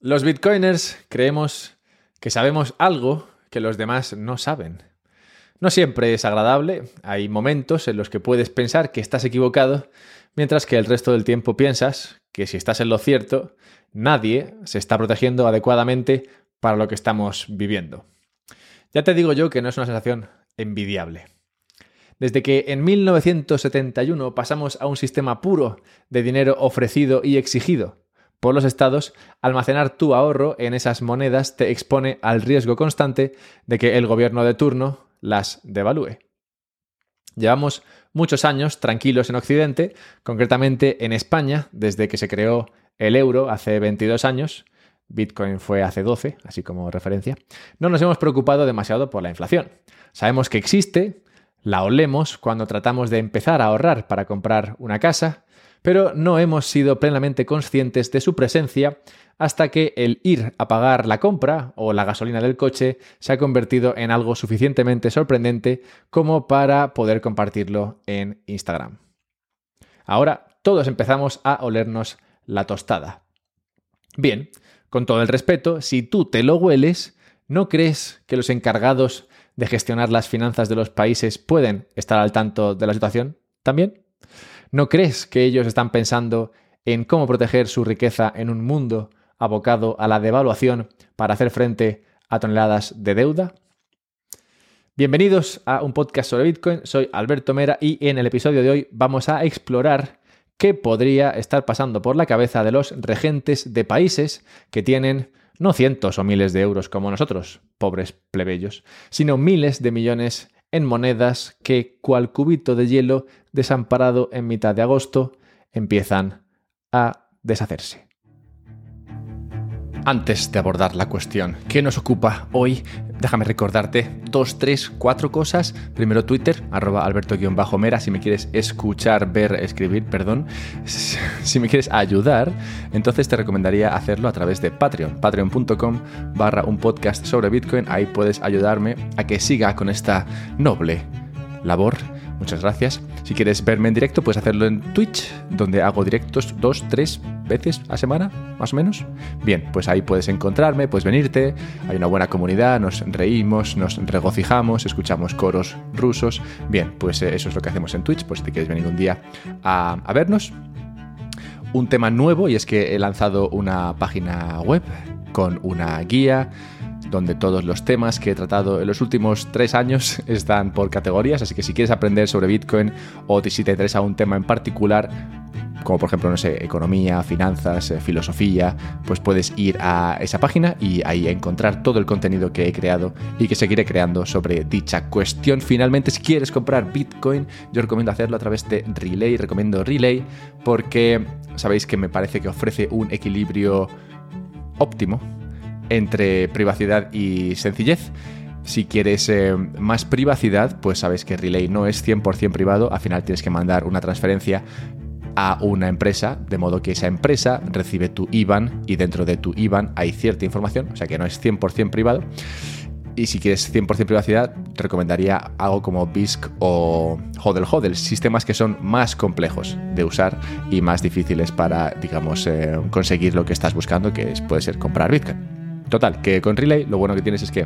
Los bitcoiners creemos que sabemos algo que los demás no saben. No siempre es agradable, hay momentos en los que puedes pensar que estás equivocado, mientras que el resto del tiempo piensas que si estás en lo cierto, nadie se está protegiendo adecuadamente para lo que estamos viviendo. Ya te digo yo que no es una sensación envidiable. Desde que en 1971 pasamos a un sistema puro de dinero ofrecido y exigido, por los estados, almacenar tu ahorro en esas monedas te expone al riesgo constante de que el gobierno de turno las devalúe. Llevamos muchos años tranquilos en Occidente, concretamente en España, desde que se creó el euro hace 22 años, Bitcoin fue hace 12, así como referencia, no nos hemos preocupado demasiado por la inflación. Sabemos que existe, la olemos cuando tratamos de empezar a ahorrar para comprar una casa, pero no hemos sido plenamente conscientes de su presencia hasta que el ir a pagar la compra o la gasolina del coche se ha convertido en algo suficientemente sorprendente como para poder compartirlo en Instagram. Ahora todos empezamos a olernos la tostada. Bien, con todo el respeto, si tú te lo hueles, ¿no crees que los encargados de gestionar las finanzas de los países pueden estar al tanto de la situación también? ¿No crees que ellos están pensando en cómo proteger su riqueza en un mundo abocado a la devaluación para hacer frente a toneladas de deuda? Bienvenidos a un podcast sobre Bitcoin, soy Alberto Mera y en el episodio de hoy vamos a explorar qué podría estar pasando por la cabeza de los regentes de países que tienen no cientos o miles de euros como nosotros, pobres plebeyos, sino miles de millones en monedas que, cual cubito de hielo desamparado en mitad de agosto, empiezan a deshacerse. Antes de abordar la cuestión que nos ocupa hoy, déjame recordarte dos, tres, cuatro cosas. Primero Twitter, arroba alberto-mera, si me quieres escuchar, ver, escribir, perdón. Si me quieres ayudar, entonces te recomendaría hacerlo a través de Patreon, patreon.com barra un podcast sobre Bitcoin. Ahí puedes ayudarme a que siga con esta noble labor Muchas gracias. Si quieres verme en directo, puedes hacerlo en Twitch, donde hago directos dos, tres veces a semana, más o menos. Bien, pues ahí puedes encontrarme, puedes venirte. Hay una buena comunidad, nos reímos, nos regocijamos, escuchamos coros rusos. Bien, pues eh, eso es lo que hacemos en Twitch, pues si te quieres venir un día a, a vernos. Un tema nuevo y es que he lanzado una página web con una guía donde todos los temas que he tratado en los últimos tres años están por categorías, así que si quieres aprender sobre Bitcoin o si te interesa un tema en particular, como por ejemplo, no sé, economía, finanzas, eh, filosofía, pues puedes ir a esa página y ahí encontrar todo el contenido que he creado y que seguiré creando sobre dicha cuestión. Finalmente, si quieres comprar Bitcoin, yo recomiendo hacerlo a través de Relay, recomiendo Relay porque sabéis que me parece que ofrece un equilibrio óptimo entre privacidad y sencillez. Si quieres eh, más privacidad, pues sabes que Relay no es 100% privado, al final tienes que mandar una transferencia a una empresa, de modo que esa empresa recibe tu IBAN y dentro de tu IBAN hay cierta información, o sea que no es 100% privado. Y si quieres 100% privacidad, te recomendaría algo como BISC o HODL HODL, sistemas que son más complejos de usar y más difíciles para, digamos, eh, conseguir lo que estás buscando, que puede ser comprar Bitcoin. Total, que con Relay lo bueno que tienes es que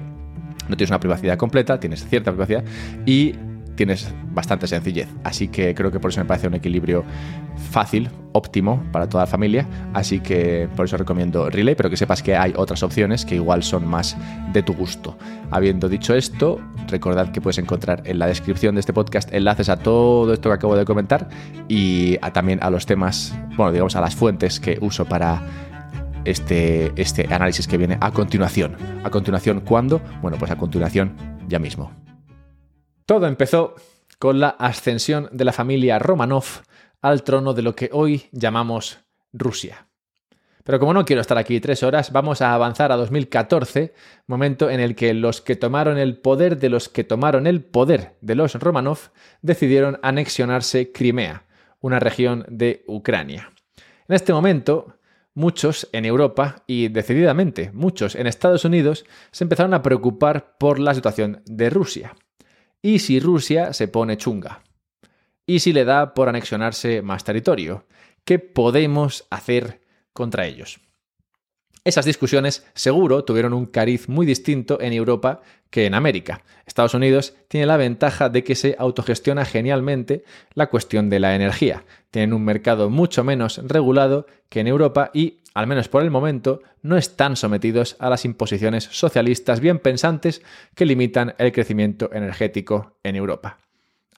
no tienes una privacidad completa, tienes cierta privacidad y tienes bastante sencillez. Así que creo que por eso me parece un equilibrio fácil, óptimo para toda la familia. Así que por eso recomiendo Relay, pero que sepas que hay otras opciones que igual son más de tu gusto. Habiendo dicho esto, recordad que puedes encontrar en la descripción de este podcast enlaces a todo esto que acabo de comentar y también a los temas, bueno, digamos a las fuentes que uso para este, este análisis que viene a continuación. ¿A continuación cuándo? Bueno, pues a continuación ya mismo. Todo empezó con la ascensión de la familia Romanov al trono de lo que hoy llamamos Rusia. Pero como no quiero estar aquí tres horas, vamos a avanzar a 2014, momento en el que los que tomaron el poder de los que tomaron el poder de los Romanov decidieron anexionarse Crimea, una región de Ucrania. En este momento, muchos en Europa y decididamente muchos en Estados Unidos se empezaron a preocupar por la situación de Rusia. ¿Y si Rusia se pone chunga? ¿Y si le da por anexionarse más territorio? ¿Qué podemos hacer contra ellos? Esas discusiones seguro tuvieron un cariz muy distinto en Europa que en América. Estados Unidos tiene la ventaja de que se autogestiona genialmente la cuestión de la energía. Tienen un mercado mucho menos regulado que en Europa y, al menos por el momento, no están sometidos a las imposiciones socialistas bien pensantes que limitan el crecimiento energético en Europa.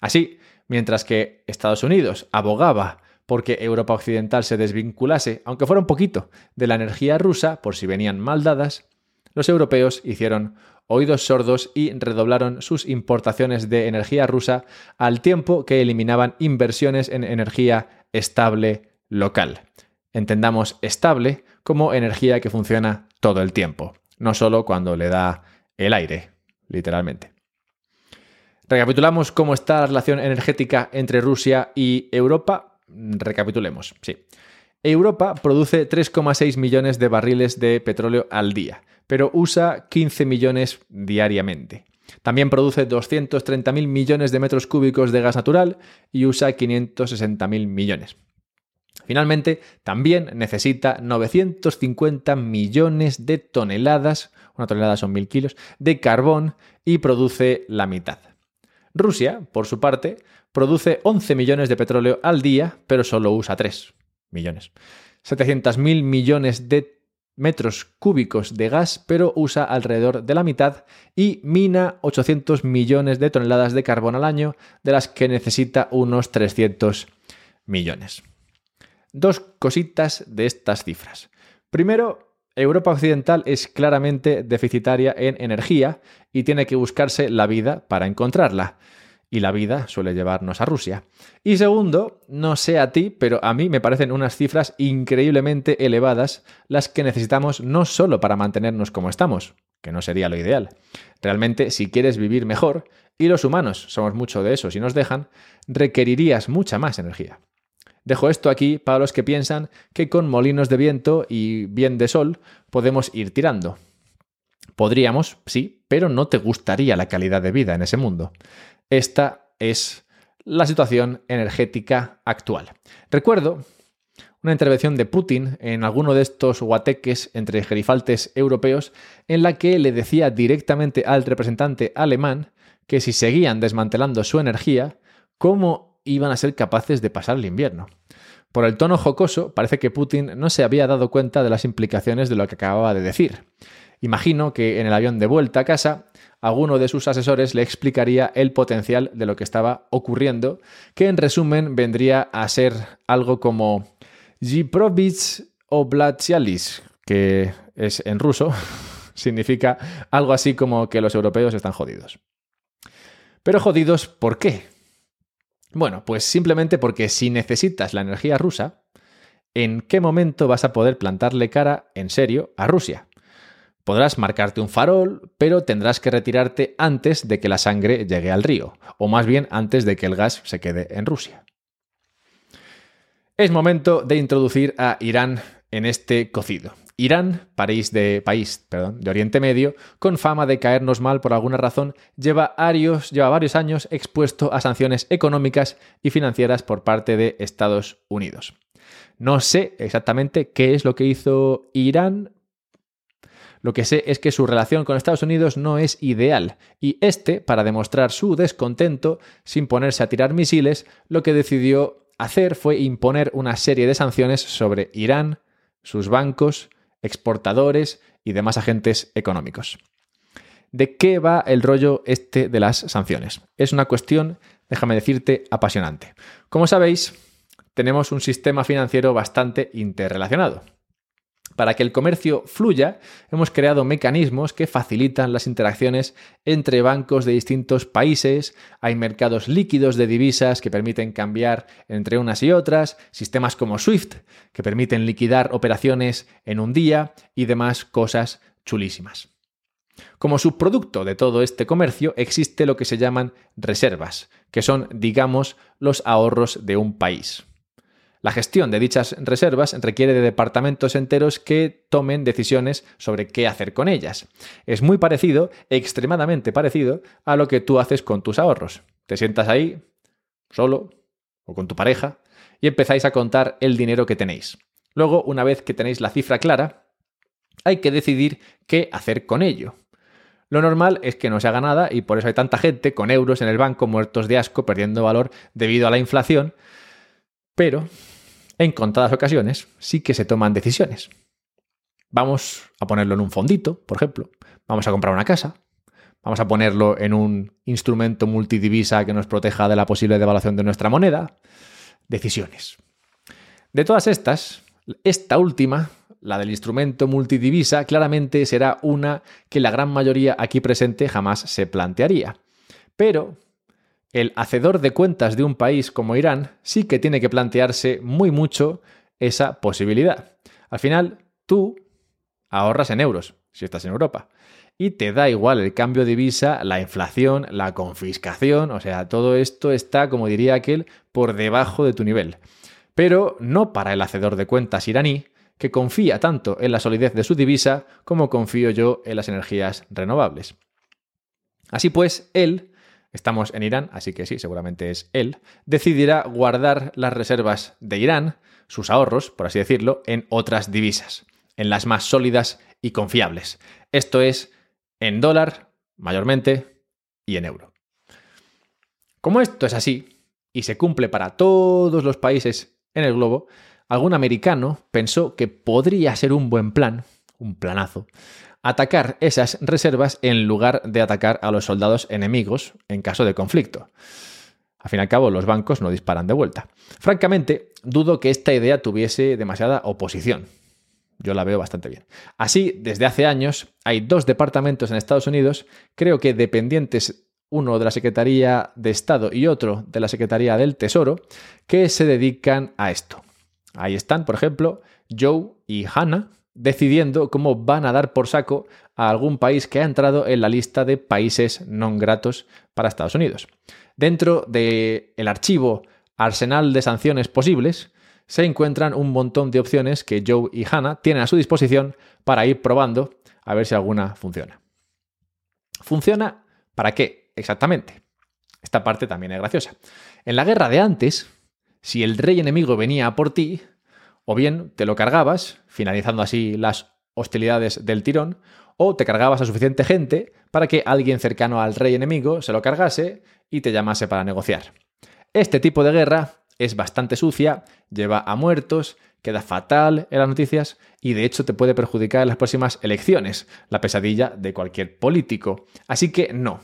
Así, mientras que Estados Unidos abogaba porque Europa Occidental se desvinculase, aunque fuera un poquito, de la energía rusa por si venían mal dadas, los europeos hicieron oídos sordos y redoblaron sus importaciones de energía rusa al tiempo que eliminaban inversiones en energía estable local. Entendamos estable como energía que funciona todo el tiempo, no solo cuando le da el aire, literalmente. Recapitulamos cómo está la relación energética entre Rusia y Europa recapitulemos, sí. Europa produce 3,6 millones de barriles de petróleo al día, pero usa 15 millones diariamente. También produce 230.000 millones de metros cúbicos de gas natural y usa 560.000 millones. Finalmente, también necesita 950 millones de toneladas, una tonelada son mil kilos, de carbón y produce la mitad. Rusia, por su parte, produce 11 millones de petróleo al día, pero solo usa 3 millones. 700.000 millones de metros cúbicos de gas, pero usa alrededor de la mitad y mina 800 millones de toneladas de carbón al año, de las que necesita unos 300 millones. Dos cositas de estas cifras. Primero, Europa Occidental es claramente deficitaria en energía y tiene que buscarse la vida para encontrarla y la vida suele llevarnos a Rusia. Y segundo, no sé a ti, pero a mí me parecen unas cifras increíblemente elevadas las que necesitamos no solo para mantenernos como estamos, que no sería lo ideal. Realmente, si quieres vivir mejor, y los humanos somos mucho de eso si nos dejan, requerirías mucha más energía. Dejo esto aquí para los que piensan que con molinos de viento y bien de sol podemos ir tirando. Podríamos, sí, pero no te gustaría la calidad de vida en ese mundo. Esta es la situación energética actual. Recuerdo una intervención de Putin en alguno de estos guateques entre gerifaltes europeos en la que le decía directamente al representante alemán que si seguían desmantelando su energía, ¿cómo iban a ser capaces de pasar el invierno? Por el tono jocoso, parece que Putin no se había dado cuenta de las implicaciones de lo que acababa de decir. Imagino que en el avión de vuelta a casa alguno de sus asesores le explicaría el potencial de lo que estaba ocurriendo, que en resumen vendría a ser algo como Ziprovich Oblatsialis, que es en ruso, significa algo así como que los europeos están jodidos. Pero jodidos, ¿por qué? Bueno, pues simplemente porque si necesitas la energía rusa, ¿en qué momento vas a poder plantarle cara en serio a Rusia? Podrás marcarte un farol, pero tendrás que retirarte antes de que la sangre llegue al río, o más bien antes de que el gas se quede en Rusia. Es momento de introducir a Irán en este cocido. Irán, de, país, de Oriente Medio, con fama de caernos mal por alguna razón, lleva, lleva varios años expuesto a sanciones económicas y financieras por parte de Estados Unidos. No sé exactamente qué es lo que hizo Irán, lo que sé es que su relación con Estados Unidos no es ideal, y este, para demostrar su descontento, sin ponerse a tirar misiles, lo que decidió hacer fue imponer una serie de sanciones sobre Irán, sus bancos, exportadores y demás agentes económicos. ¿De qué va el rollo este de las sanciones? Es una cuestión, déjame decirte, apasionante. Como sabéis, tenemos un sistema financiero bastante interrelacionado. Para que el comercio fluya, hemos creado mecanismos que facilitan las interacciones entre bancos de distintos países, hay mercados líquidos de divisas que permiten cambiar entre unas y otras, sistemas como SWIFT que permiten liquidar operaciones en un día y demás cosas chulísimas. Como subproducto de todo este comercio existe lo que se llaman reservas, que son, digamos, los ahorros de un país. La gestión de dichas reservas requiere de departamentos enteros que tomen decisiones sobre qué hacer con ellas. Es muy parecido, extremadamente parecido, a lo que tú haces con tus ahorros. Te sientas ahí, solo, o con tu pareja, y empezáis a contar el dinero que tenéis. Luego, una vez que tenéis la cifra clara, hay que decidir qué hacer con ello. Lo normal es que no se haga nada y por eso hay tanta gente con euros en el banco muertos de asco perdiendo valor debido a la inflación, pero en contadas ocasiones sí que se toman decisiones. Vamos a ponerlo en un fondito, por ejemplo, vamos a comprar una casa, vamos a ponerlo en un instrumento multidivisa que nos proteja de la posible devaluación de nuestra moneda. Decisiones. De todas estas, esta última la del instrumento multidivisa claramente será una que la gran mayoría aquí presente jamás se plantearía. Pero el hacedor de cuentas de un país como Irán sí que tiene que plantearse muy mucho esa posibilidad. Al final, tú ahorras en euros, si estás en Europa. Y te da igual el cambio de divisa, la inflación, la confiscación, o sea, todo esto está, como diría aquel, por debajo de tu nivel. Pero no para el hacedor de cuentas iraní, que confía tanto en la solidez de su divisa como confío yo en las energías renovables. Así pues, él, estamos en Irán, así que sí, seguramente es él, decidirá guardar las reservas de Irán, sus ahorros, por así decirlo, en otras divisas, en las más sólidas y confiables. Esto es en dólar, mayormente, y en euro. Como esto es así, y se cumple para todos los países en el globo, algún americano pensó que podría ser un buen plan, un planazo, atacar esas reservas en lugar de atacar a los soldados enemigos en caso de conflicto. Al fin y al cabo, los bancos no disparan de vuelta. Francamente, dudo que esta idea tuviese demasiada oposición. Yo la veo bastante bien. Así, desde hace años, hay dos departamentos en Estados Unidos, creo que dependientes uno de la Secretaría de Estado y otro de la Secretaría del Tesoro, que se dedican a esto. Ahí están, por ejemplo, Joe y Hannah decidiendo cómo van a dar por saco a algún país que ha entrado en la lista de países no gratos para Estados Unidos. Dentro del archivo Arsenal de sanciones posibles, se encuentran un montón de opciones que Joe y Hannah tienen a su disposición para ir probando a ver si alguna funciona. ¿Funciona para qué exactamente? Esta parte también es graciosa. En la guerra de antes, si el rey enemigo venía por ti, o bien te lo cargabas, finalizando así las hostilidades del tirón, o te cargabas a suficiente gente para que alguien cercano al rey enemigo se lo cargase y te llamase para negociar. Este tipo de guerra es bastante sucia, lleva a muertos, queda fatal en las noticias y de hecho te puede perjudicar en las próximas elecciones, la pesadilla de cualquier político. Así que no,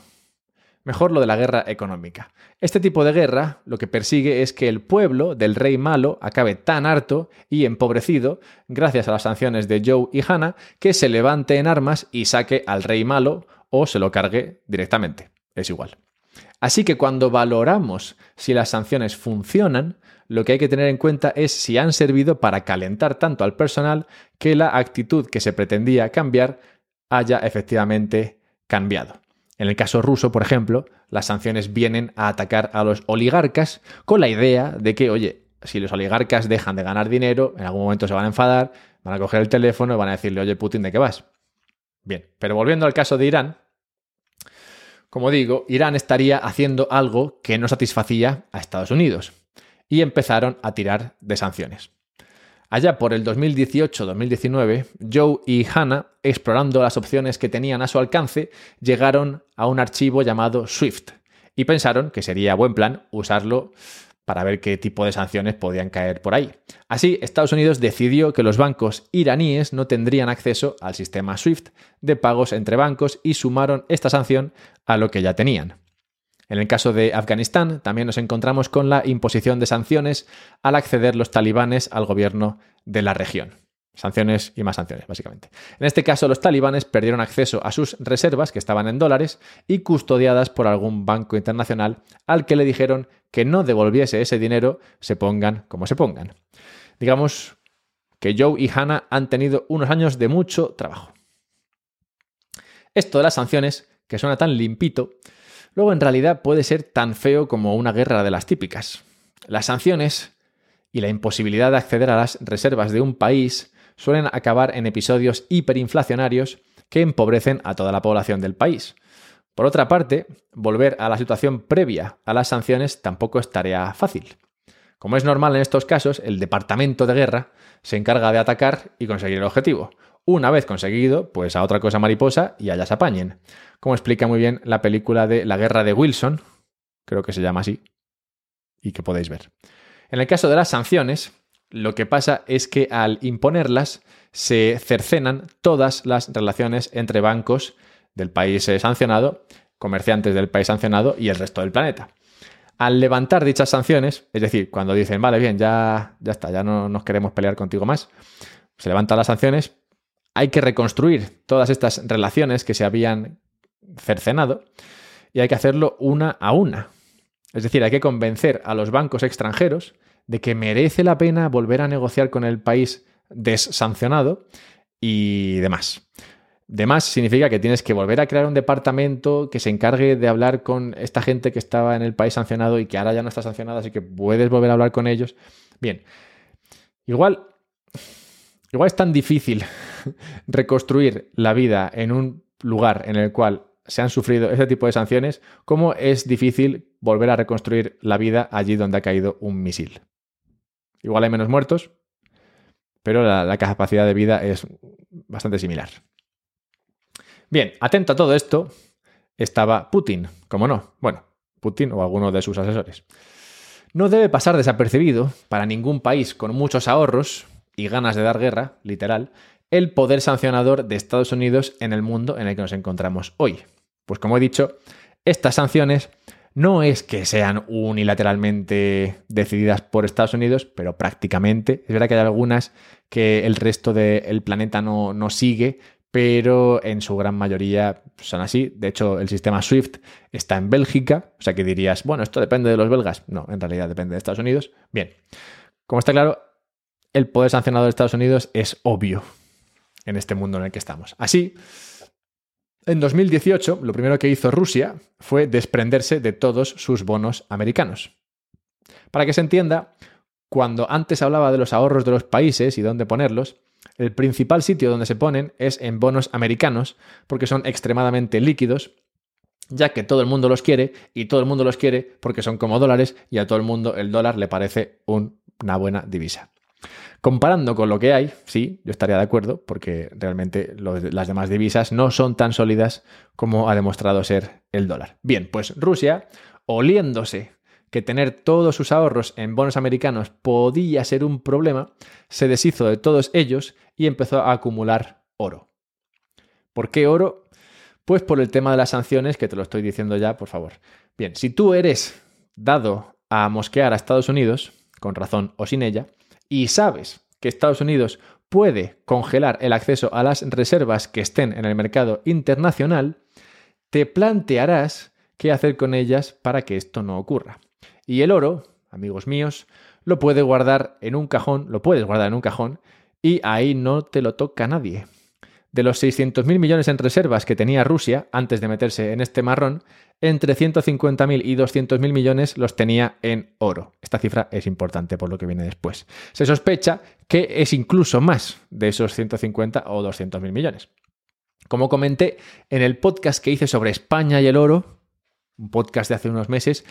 Mejor lo de la guerra económica. Este tipo de guerra lo que persigue es que el pueblo del rey malo acabe tan harto y empobrecido, gracias a las sanciones de Joe y Hannah, que se levante en armas y saque al rey malo o se lo cargue directamente. Es igual. Así que cuando valoramos si las sanciones funcionan, lo que hay que tener en cuenta es si han servido para calentar tanto al personal que la actitud que se pretendía cambiar haya efectivamente cambiado. En el caso ruso, por ejemplo, las sanciones vienen a atacar a los oligarcas con la idea de que, oye, si los oligarcas dejan de ganar dinero, en algún momento se van a enfadar, van a coger el teléfono y van a decirle, oye, Putin, ¿de qué vas? Bien, pero volviendo al caso de Irán, como digo, Irán estaría haciendo algo que no satisfacía a Estados Unidos y empezaron a tirar de sanciones. Allá por el 2018-2019, Joe y Hannah, explorando las opciones que tenían a su alcance, llegaron a un archivo llamado Swift y pensaron que sería buen plan usarlo para ver qué tipo de sanciones podían caer por ahí. Así, Estados Unidos decidió que los bancos iraníes no tendrían acceso al sistema SWIFT de pagos entre bancos y sumaron esta sanción a lo que ya tenían. En el caso de Afganistán, también nos encontramos con la imposición de sanciones al acceder los talibanes al gobierno de la región. Sanciones y más sanciones, básicamente. En este caso, los talibanes perdieron acceso a sus reservas, que estaban en dólares, y custodiadas por algún banco internacional, al que le dijeron que no devolviese ese dinero, se pongan como se pongan. Digamos que Joe y Hannah han tenido unos años de mucho trabajo. Esto de las sanciones, que suena tan limpito, luego en realidad puede ser tan feo como una guerra de las típicas. Las sanciones y la imposibilidad de acceder a las reservas de un país suelen acabar en episodios hiperinflacionarios que empobrecen a toda la población del país. Por otra parte, volver a la situación previa a las sanciones tampoco es tarea fácil. Como es normal en estos casos, el departamento de guerra se encarga de atacar y conseguir el objetivo. Una vez conseguido, pues a otra cosa mariposa y allá se apañen. Como explica muy bien la película de La Guerra de Wilson, creo que se llama así, y que podéis ver. En el caso de las sanciones, lo que pasa es que al imponerlas se cercenan todas las relaciones entre bancos del país sancionado, comerciantes del país sancionado y el resto del planeta. Al levantar dichas sanciones, es decir, cuando dicen, vale, bien, ya, ya está, ya no nos queremos pelear contigo más, se levantan las sanciones, hay que reconstruir todas estas relaciones que se habían cercenado y hay que hacerlo una a una. Es decir, hay que convencer a los bancos extranjeros de que merece la pena volver a negociar con el país desancionado y demás. Demás significa que tienes que volver a crear un departamento que se encargue de hablar con esta gente que estaba en el país sancionado y que ahora ya no está sancionada, así que puedes volver a hablar con ellos. Bien, igual, igual es tan difícil reconstruir la vida en un lugar en el cual se han sufrido ese tipo de sanciones como es difícil volver a reconstruir la vida allí donde ha caído un misil. Igual hay menos muertos, pero la, capacidad de vida es bastante similar. Bien, atento a todo esto, estaba Putin, como no, bueno, Putin o alguno de sus asesores. No debe pasar desapercibido para ningún país con muchos ahorros y ganas de dar guerra, literal, el poder sancionador de Estados Unidos en el mundo en el que nos encontramos hoy. Pues como he dicho, estas sanciones no es que sean unilateralmente decididas por Estados Unidos, pero prácticamente. Es verdad que hay algunas que el resto del planeta no, no sigue, pero en su gran mayoría son así. De hecho, el sistema SWIFT está en Bélgica, o sea que dirías, bueno, esto depende de los belgas. No, en realidad depende de Estados Unidos. Bien, como está claro, el poder sancionado de Estados Unidos es obvio en este mundo en el que estamos. Así, en 2018, lo primero que hizo Rusia fue desprenderse de todos sus bonos americanos. Para que se entienda, cuando antes hablaba de los ahorros de los países y dónde ponerlos, el principal sitio donde se ponen es en bonos americanos, porque son extremadamente líquidos, ya que todo el mundo los quiere y todo el mundo los quiere porque son como dólares y a todo el mundo el dólar le parece una buena divisa. Comparando con lo que hay, sí, yo estaría de acuerdo, porque realmente las demás divisas no son tan sólidas como ha demostrado ser el dólar. Bien, pues Rusia, oliéndose que tener todos sus ahorros en bonos americanos podía ser un problema, se deshizo de todos ellos y empezó a acumular oro. ¿Por qué oro? Pues por el tema de las sanciones, que te lo estoy diciendo ya, por favor. Bien, si tú eres dado a mosquear a Estados Unidos, con razón o sin ella, y sabes que Estados Unidos puede congelar el acceso a las reservas que estén en el mercado internacional, te plantearás qué hacer con ellas para que esto no ocurra. Y el oro, amigos míos, lo puede guardar en un cajón, lo puedes guardar en un cajón y ahí no te lo toca nadie. De los 600.000 millones en reservas que tenía Rusia antes de meterse en este marrón, entre 150.000 y 200.000 millones los tenía en oro. Esta cifra es importante por lo que viene después. Se sospecha que es incluso más de esos 150 o 200.000 millones. Como comenté en el podcast que hice sobre España y el oro, un podcast de hace unos meses,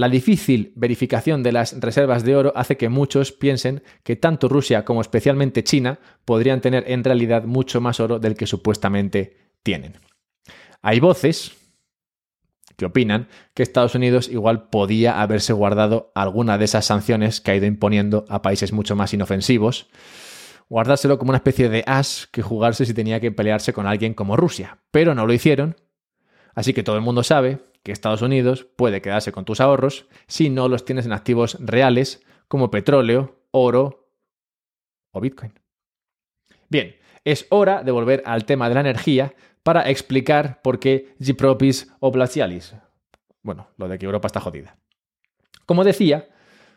la difícil verificación de las reservas de oro hace que muchos piensen que tanto Rusia como especialmente China podrían tener en realidad mucho más oro del que supuestamente tienen. Hay voces que opinan que Estados Unidos igual podía haberse guardado alguna de esas sanciones que ha ido imponiendo a países mucho más inofensivos, guardárselo como una especie de as que jugarse si tenía que pelearse con alguien como Rusia, pero no lo hicieron, así que todo el mundo sabe que Estados Unidos puede quedarse con tus ahorros si no los tienes en activos reales como petróleo, oro o Bitcoin. Bien, es hora de volver al tema de la energía para explicar por qué Gipropis o Blasialis. Bueno, lo de que Europa está jodida. Como decía,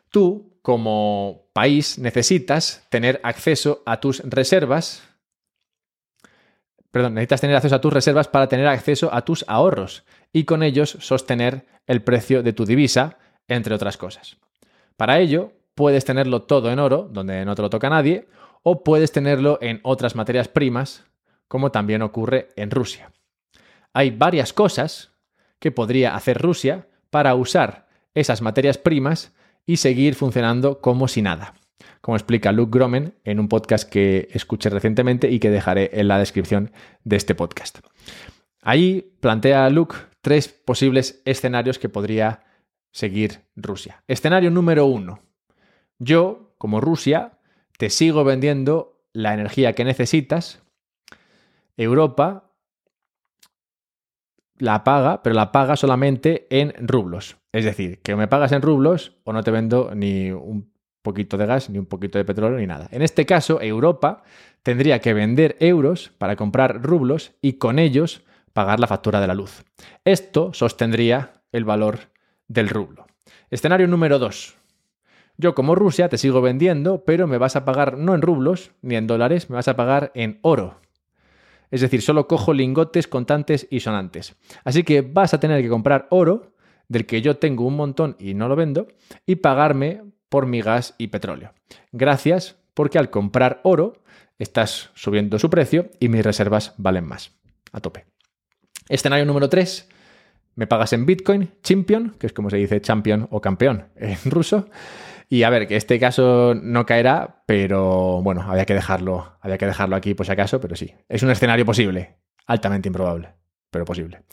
tú como país necesitas tener acceso a tus reservas perdón, necesitas tener acceso a tus reservas para tener acceso a tus ahorros y con ellos sostener el precio de tu divisa, entre otras cosas. Para ello, puedes tenerlo todo en oro, donde no te lo toca nadie, o puedes tenerlo en otras materias primas, como también ocurre en Rusia. Hay varias cosas que podría hacer Rusia para usar esas materias primas y seguir funcionando como si nada. Como explica Luke Gromen en un podcast que escuché recientemente y que dejaré en la descripción de este podcast. Ahí plantea Luke tres posibles escenarios que podría seguir Rusia. Escenario número uno. Yo, como Rusia, te sigo vendiendo la energía que necesitas. Europa la paga, pero la paga solamente en rublos. Es decir, que me pagas en rublos o no te vendo ni un poquito de gas, ni un poquito de petróleo, ni nada. En este caso, Europa tendría que vender euros para comprar rublos y con ellos pagar la factura de la luz. Esto sostendría el valor del rublo. Escenario número 2. Yo como Rusia te sigo vendiendo, pero me vas a pagar no en rublos ni en dólares, me vas a pagar en oro. Es decir, solo cojo lingotes, contantes y sonantes. Así que vas a tener que comprar oro, del que yo tengo un montón y no lo vendo, y pagarme por mi gas y petróleo. Gracias, porque al comprar oro estás subiendo su precio y mis reservas valen más. A tope. Escenario número 3. Me pagas en Bitcoin, champion, que es como se dice champion o campeón en ruso. Y a ver, que este caso no caerá, pero bueno, había que dejarlo, había que dejarlo aquí por si acaso, pero sí. Es un escenario posible, altamente improbable, pero posible.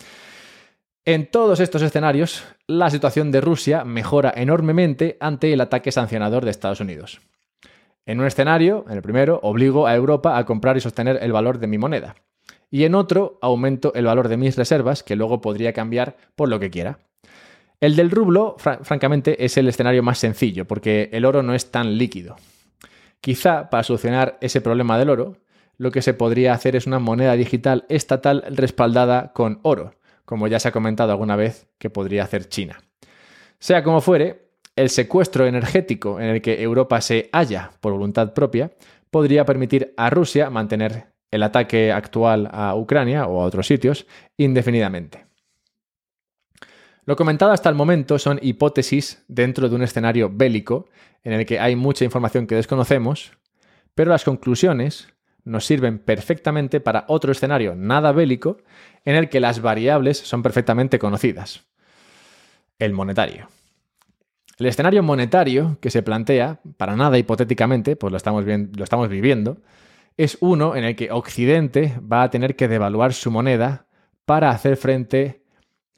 En todos estos escenarios, la situación de Rusia mejora enormemente ante el ataque sancionador de Estados Unidos. En un escenario, en el primero, obligo a Europa a comprar y sostener el valor de mi moneda. Y en otro, aumento el valor de mis reservas, que luego podría cambiar por lo que quiera. El del rublo, francamente, es el escenario más sencillo, porque el oro no es tan líquido. Quizá para solucionar ese problema del oro, lo que se podría hacer es una moneda digital estatal respaldada con oro, como ya se ha comentado alguna vez que podría hacer China. Sea como fuere, el secuestro energético en el que Europa se halla por voluntad propia podría permitir a Rusia mantener el ataque actual a Ucrania o a otros sitios indefinidamente. Lo comentado hasta el momento son hipótesis dentro de un escenario bélico en el que hay mucha información que desconocemos, pero las conclusiones nos sirven perfectamente para otro escenario nada bélico en el que las variables son perfectamente conocidas. El monetario. El escenario monetario que se plantea, para nada hipotéticamente, pues lo estamos, lo estamos viviendo, es uno en el que Occidente va a tener que devaluar su moneda para hacer frente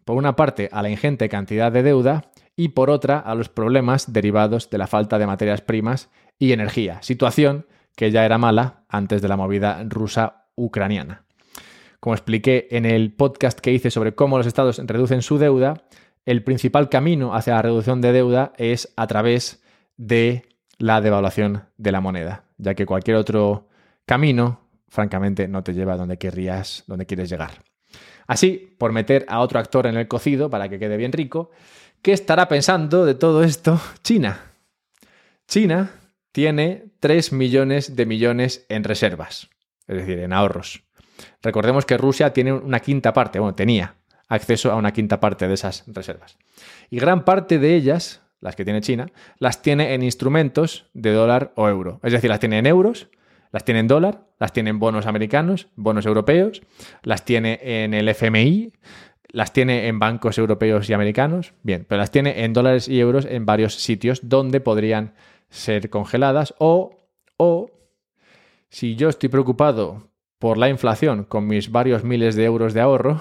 por una parte a la ingente cantidad de deuda y por otra a los problemas derivados de la falta de materias primas y energía, situación que ya era mala antes de la movida rusa ucraniana. Como expliqué en el podcast que hice sobre cómo los estados reducen su deuda, el principal camino hacia la reducción de deuda es a través de la devaluación de la moneda, ya que cualquier otro camino, francamente, no te lleva a donde querrías, donde quieres llegar. Así, por meter a otro actor en el cocido para que quede bien rico, ¿qué estará pensando de todo esto China? China tiene 3 millones de millones en reservas, es decir, en ahorros. Recordemos que Rusia tiene una quinta parte, bueno, tenía acceso a una quinta parte de esas reservas. Y gran parte de ellas, las que tiene China, las tiene en instrumentos de dólar o euro. Es decir, las tiene en euros las tiene en dólar, las tiene en bonos americanos, bonos europeos, las tiene en el FMI, las tiene en bancos europeos y americanos, bien, pero las tiene en dólares y euros en varios sitios donde podrían ser congeladas o, o si yo estoy preocupado por la inflación con mis varios miles de euros de ahorro,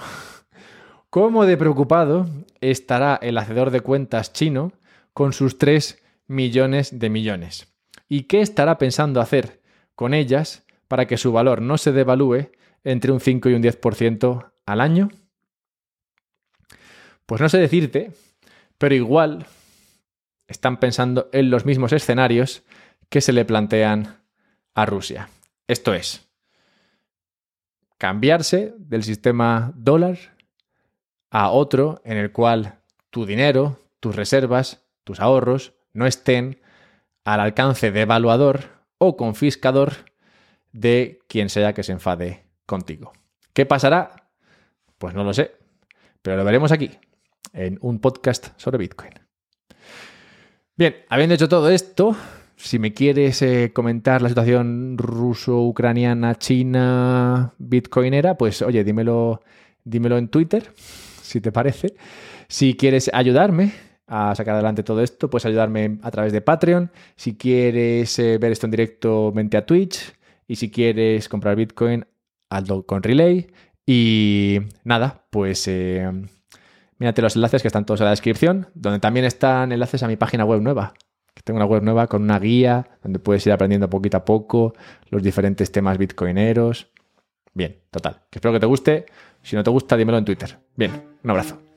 ¿cómo de preocupado estará el hacedor de cuentas chino con sus 3 millones de millones? ¿Y qué estará pensando hacer con ellas para que su valor no se devalúe entre un 5 y un 10% al año? Pues no sé decirte, pero igual están pensando en los mismos escenarios que se le plantean a Rusia. Esto es, cambiarse del sistema dólar a otro en el cual tu dinero, tus reservas, tus ahorros no estén al alcance de evaluador o confiscador de quien sea que se enfade contigo. ¿Qué pasará? Pues no lo sé, pero lo veremos aquí, en un podcast sobre Bitcoin. Bien, habiendo hecho todo esto, si me quieres eh, comentar la situación ruso-ucraniana, china, bitcoinera, pues oye, dímelo, dímelo en Twitter, si te parece. Si quieres ayudarme a sacar adelante todo esto, puedes ayudarme a través de Patreon. Si quieres eh, ver esto en directo, vente a Twitch. Y si quieres comprar Bitcoin, hazlo con Relay. Y nada, pues eh, mírate los enlaces que están todos en la descripción, donde también están enlaces a mi página web nueva. Tengo una web nueva con una guía donde puedes ir aprendiendo poquito a poco los diferentes temas bitcoineros. Bien, total. Que espero que te guste. Si no te gusta, dímelo en Twitter. Bien, un abrazo.